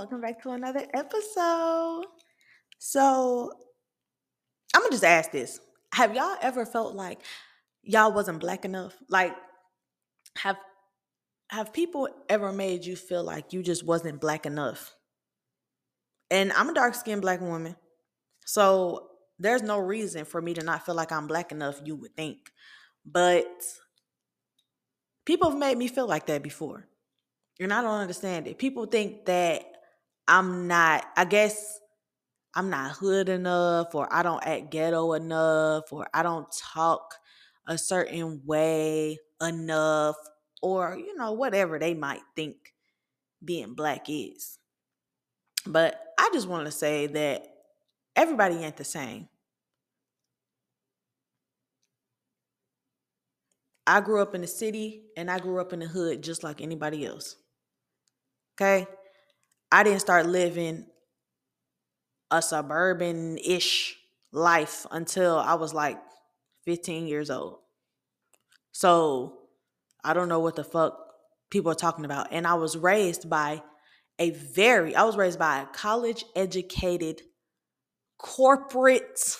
Welcome back to another episode. So, I'm gonna just ask this. Have y'all ever felt like y'all wasn't black enough? Like have have people ever made you feel like you just wasn't black enough? And I'm a dark-skinned black woman. So, there's no reason for me to not feel like I'm black enough, you would think. But people have made me feel like that before and I don't understand it. People think that I'm not, I guess I'm not hood enough, or I don't act ghetto enough, or I don't talk a certain way enough, or, you know, whatever they might think being black is. But I just want to say that everybody ain't the same. I grew up in the city and I grew up in the hood just like anybody else. Okay. I didn't start living a suburban ish life until I was like 15 years old. So I don't know what the fuck people are talking about. And I was raised by a very, I was raised by a college educated, corporate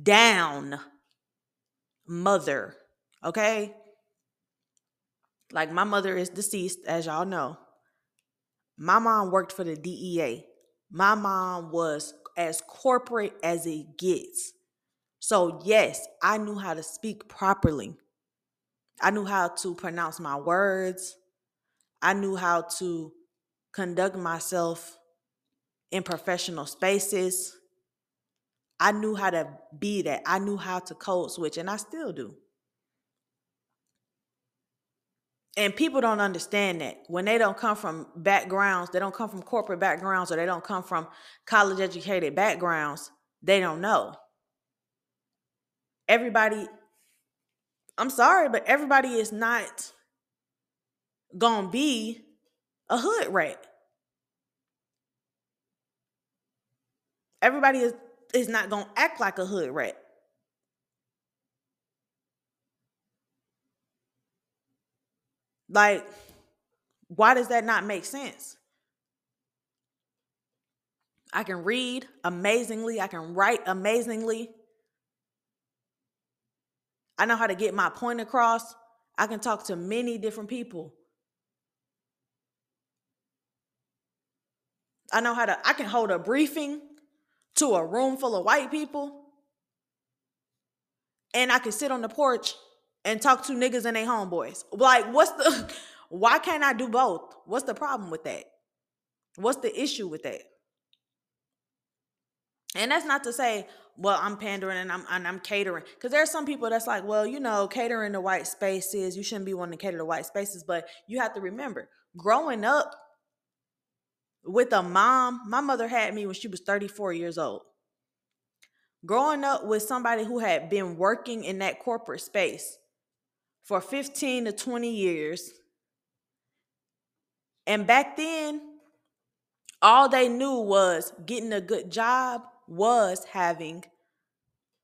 down mother. Okay. Like my mother is deceased, as y'all know. My mom worked for the DEA. My mom was as corporate as it gets. So, yes, I knew how to speak properly. I knew how to pronounce my words. I knew how to conduct myself in professional spaces. I knew how to be that. I knew how to code switch, and I still do. And people don't understand that. When they don't come from backgrounds they don't come from corporate backgrounds or they don't come from college educated backgrounds they don't know. Everybody i'm sorry but everybody is not gonna be a hood rat. Everybody is is not gonna act like a hood rat Like, why does that not make sense? I can read amazingly, I can write amazingly. I know how to get my point across. I can talk to many different people. I know how to, I can hold a briefing to a room full of white people. And I can sit on the porch and talk to niggas and they homeboys. Like, what's the why can't I do both? What's the problem with that? What's the issue with that? And that's not to say, well, I'm pandering and I'm and I'm catering. Because there are some people that's like, well, you know, catering to white spaces, you shouldn't be wanting to cater to white spaces. But you have to remember, growing up with a mom, my mother had me when she was 34 years old. Growing up with somebody who had been working in that corporate space for 15 to 20 years. And back then, all they knew was getting a good job was having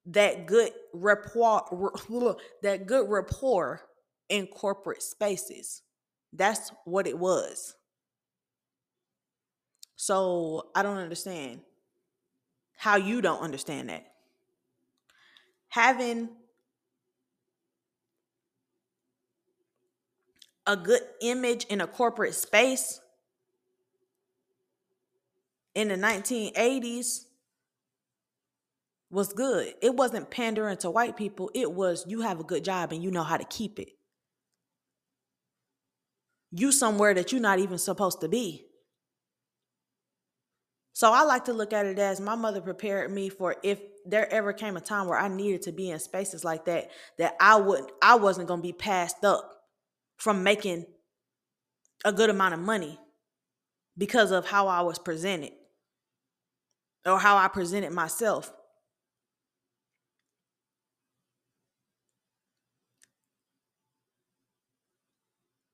that good rapport that good rapport in corporate spaces. That's what it was. So I don't understand how you don't understand that. Having a good image in a corporate space in the 1980s was good. It wasn't pandering to white people, it was you have a good job and you know how to keep it. You somewhere that you're not even supposed to be. So I like to look at it as my mother prepared me for if there ever came a time where I needed to be in spaces like that, that I would I wasn't gonna be passed up from making a good amount of money because of how I was presented or how I presented myself.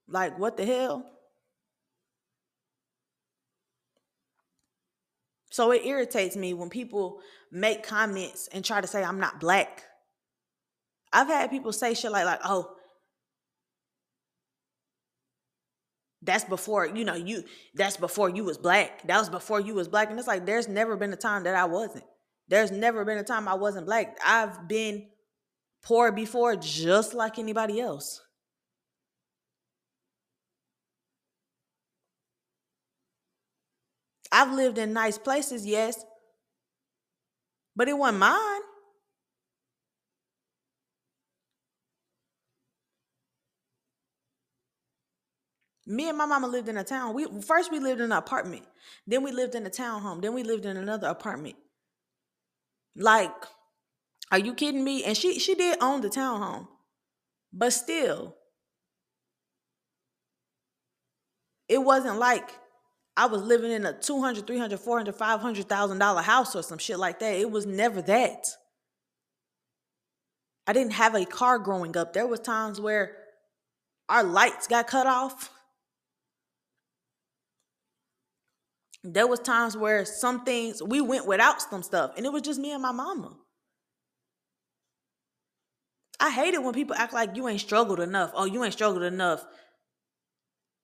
Like, what the hell? So it irritates me when people make comments and try to say I'm not black. I've had people say shit like, like, oh, That's before, you know, you that's before you was black. That was before you was black. And it's like there's never been a time that I wasn't. There's never been a time I wasn't black. I've been poor before just like anybody else. I've lived in nice places, yes, but it wasn't mine. Me and my mama lived in a town. We first we lived in an apartment. Then we lived in a townhome. Then we lived in another apartment. Like, are you kidding me? And she she did own the townhome. But still, it wasn't like I was living in a 200, 300, 400, 500,000 dollar house or some shit like that. It was never that. I didn't have a car growing up. There was times where our lights got cut off. There was times where some things we went without some stuff and it was just me and my mama. I hate it when people act like you ain't struggled enough. Oh, you ain't struggled enough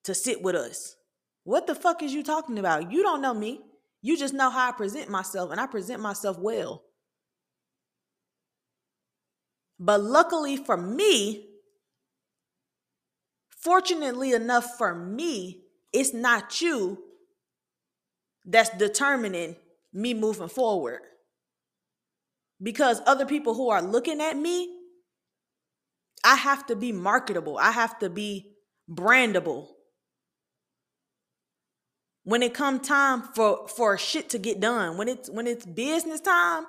to sit with us. What the fuck is you talking about? You don't know me. You just know how I present myself, and I present myself well. But luckily for me, fortunately enough for me, it's not you that's determining me moving forward. Because other people who are looking at me, I have to be marketable, I have to be brandable. When it come time for for shit to get done when it's when it's business time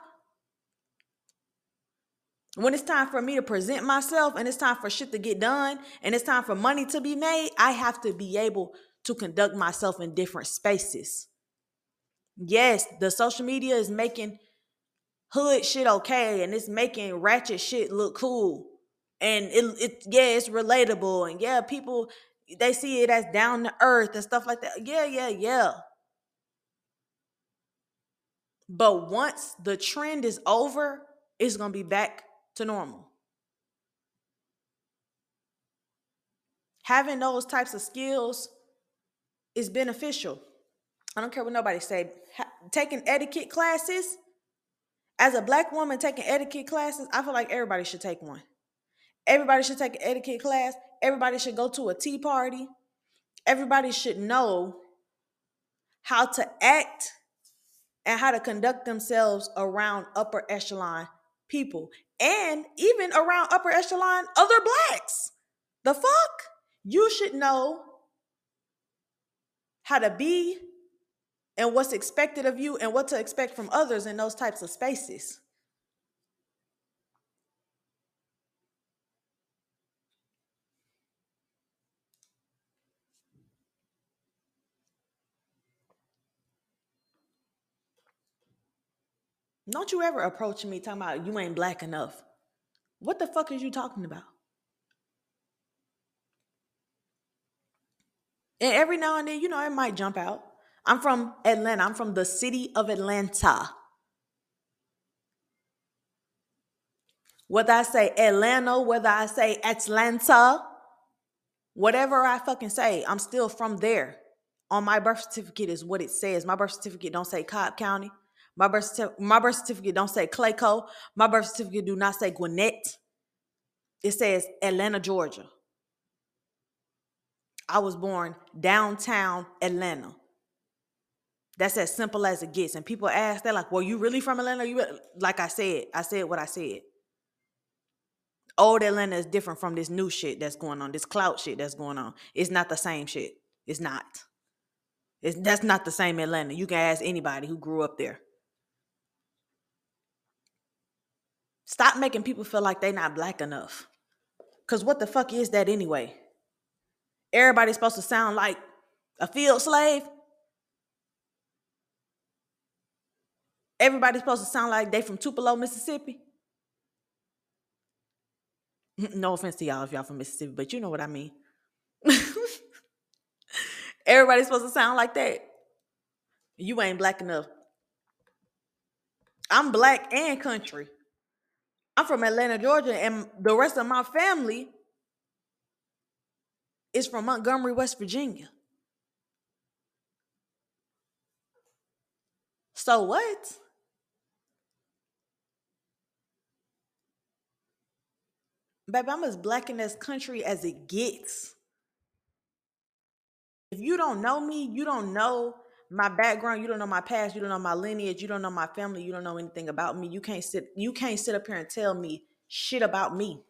when it's time for me to present myself and it's time for shit to get done and it's time for money to be made i have to be able to conduct myself in different spaces yes the social media is making hood shit okay and it's making ratchet shit look cool and it, it yeah it's relatable and yeah people they see it as down to earth and stuff like that. Yeah, yeah, yeah. But once the trend is over, it's to be back to normal. Having those types of skills is beneficial. I don't care what nobody say. Taking etiquette classes, as a black woman taking etiquette classes, I feel like everybody should take one. Everybody should take an etiquette class. Everybody should go to a tea party. Everybody should know how to act and how to conduct themselves around upper echelon people and even around upper echelon other blacks. The fuck? You should know how to be and what's expected of you and what to expect from others in those types of spaces. Don't you ever approach me talking about you ain't black enough. What the fuck is you talking about? And every now and then, you know, it might jump out. I'm from Atlanta. I'm from the city of Atlanta. Whether I say Atlanta, whether I say Atlanta, whatever I fucking say, I'm still from there. On my birth certificate is what it says. My birth certificate don't say Cobb County. My birth, my birth certificate don't say Clayco. My birth certificate do not say Gwinnett. It says Atlanta, Georgia. I was born downtown Atlanta. That's as simple as it gets. And people ask, they're like, "Well, you really from Atlanta?" You like I said, I said what I said. Old Atlanta is different from this new shit that's going on, this clout shit that's going on. It's not the same shit. It's not. It's that's not the same Atlanta. You can ask anybody who grew up there. Stop making people feel like they're not black enough. Because what the fuck is that anyway? Everybody's supposed to sound like a field slave. everybody's supposed to sound like they from Tupelo, Mississippi. No offense to y'all if y'all from Mississippi, but you know what I mean. everybody's supposed to sound like that. You ain't black enough. I'm black and country. I'm from Atlanta, Georgia, and the rest of my family is from Montgomery, West Virginia. So what? Baby, I'm as black in this country as it gets. If you don't know me, you don't know my background, you don't know my past, you don't know my lineage, you don't know my family, you don't know anything about me. You can't sit you can't sit up here and tell me shit about me.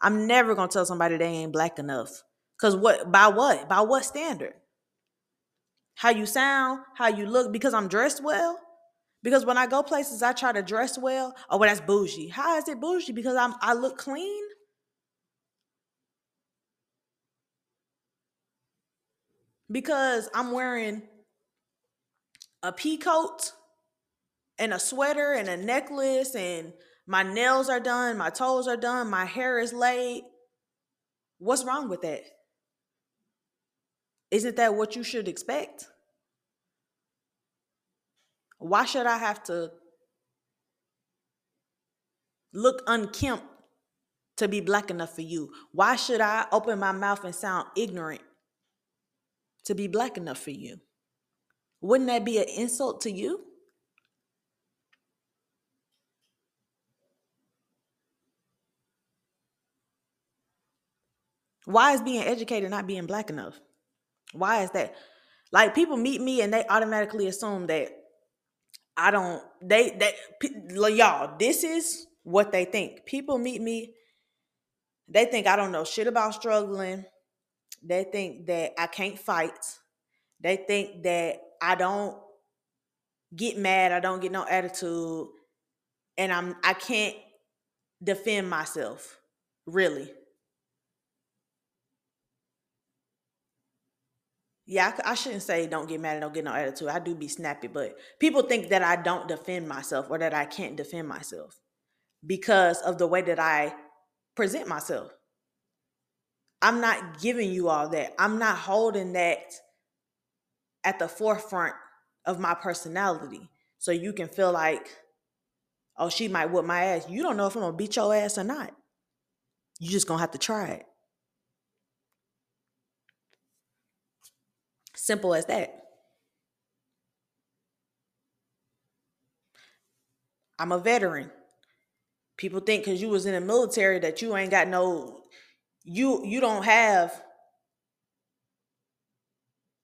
I'm never gonna tell somebody they ain't black enough. Cause what by what? By what standard? How you sound, how you look, because I'm dressed well. Because when I go places, I try to dress well. Oh, well, that's bougie. How is it bougie? Because I'm I look clean. Because I'm wearing a pea coat and a sweater and a necklace and my nails are done, my toes are done, my hair is laid. What's wrong with that? Isn't that what you should expect? Why should I have to look unkempt to be black enough for you? Why should I open my mouth and sound ignorant to be black enough for you. Wouldn't that be an insult to you? Why is being educated not being black enough? Why is that? Like people meet me and they automatically assume that I don't they they y'all, this is what they think. People meet me they think I don't know shit about struggling. They think that I can't fight. They think that I don't get mad, I don't get no attitude, and I'm I can't defend myself, really. Yeah, I, I, shouldn't say don't get mad and don't get no attitude. I do be snappy, but people think that I don't defend myself or that I can't defend myself because of the way that I present myself. I'm not giving you all that. I'm not holding that at the forefront of my personality. So you can feel like, oh, she might whip my ass. You don't know if I'm gonna beat your ass or not. You just gonna have to try it. Simple as that. I'm a veteran. People think because you was in the military that you ain't got no you you don't have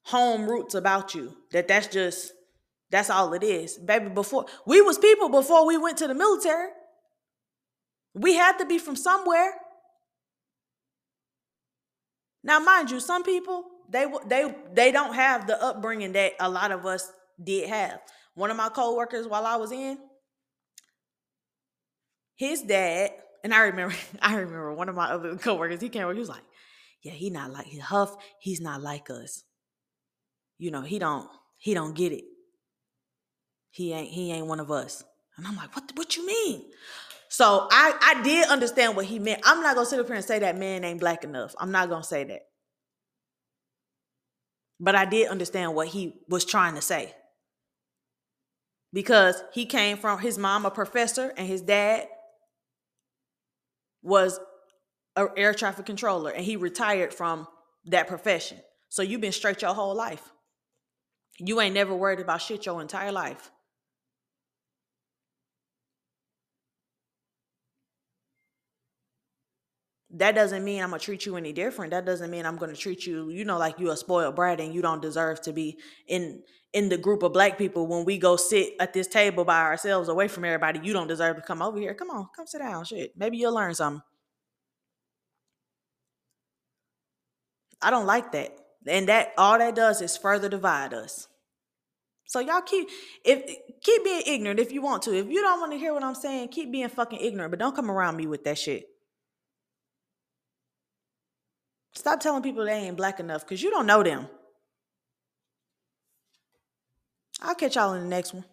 home roots about you that that's just that's all it is. Baby before we was people before we went to the military. We had to be from somewhere. Now mind you some people they they they don't have the upbringing that a lot of us did have. One of my co-workers while i was in his dad and I remember, I remember one of my other coworkers. He came over. He was like, "Yeah, he not like he Huff. He's not like us. You know, he don't he don't get it. He ain't he ain't one of us." And I'm like, "What? What you mean?" So I I did understand what he meant. I'm not gonna sit up here and say that man ain't black enough. I'm not gonna say that. But I did understand what he was trying to say. Because he came from his mom a professor and his dad was an air traffic controller and he retired from that profession. So you've been straight your whole life. You ain't never worried about shit your entire life. That doesn't mean I'm gonna treat you any different. That doesn't mean I'm gonna treat you, you know, like you a spoiled brat and you don't deserve to be in in the group of black people when we go sit at this table by ourselves away from everybody, you don't deserve to come over here. Come on, come sit down. Shit. Maybe you'll learn something. I don't like that. And that all that does is further divide us. So y'all keep if keep being ignorant if you want to. If you don't want to hear what I'm saying, keep being fucking ignorant, but don't come around me with that shit. Stop telling people they ain't black enough because you don't know them. I'll catch y'all in the next one.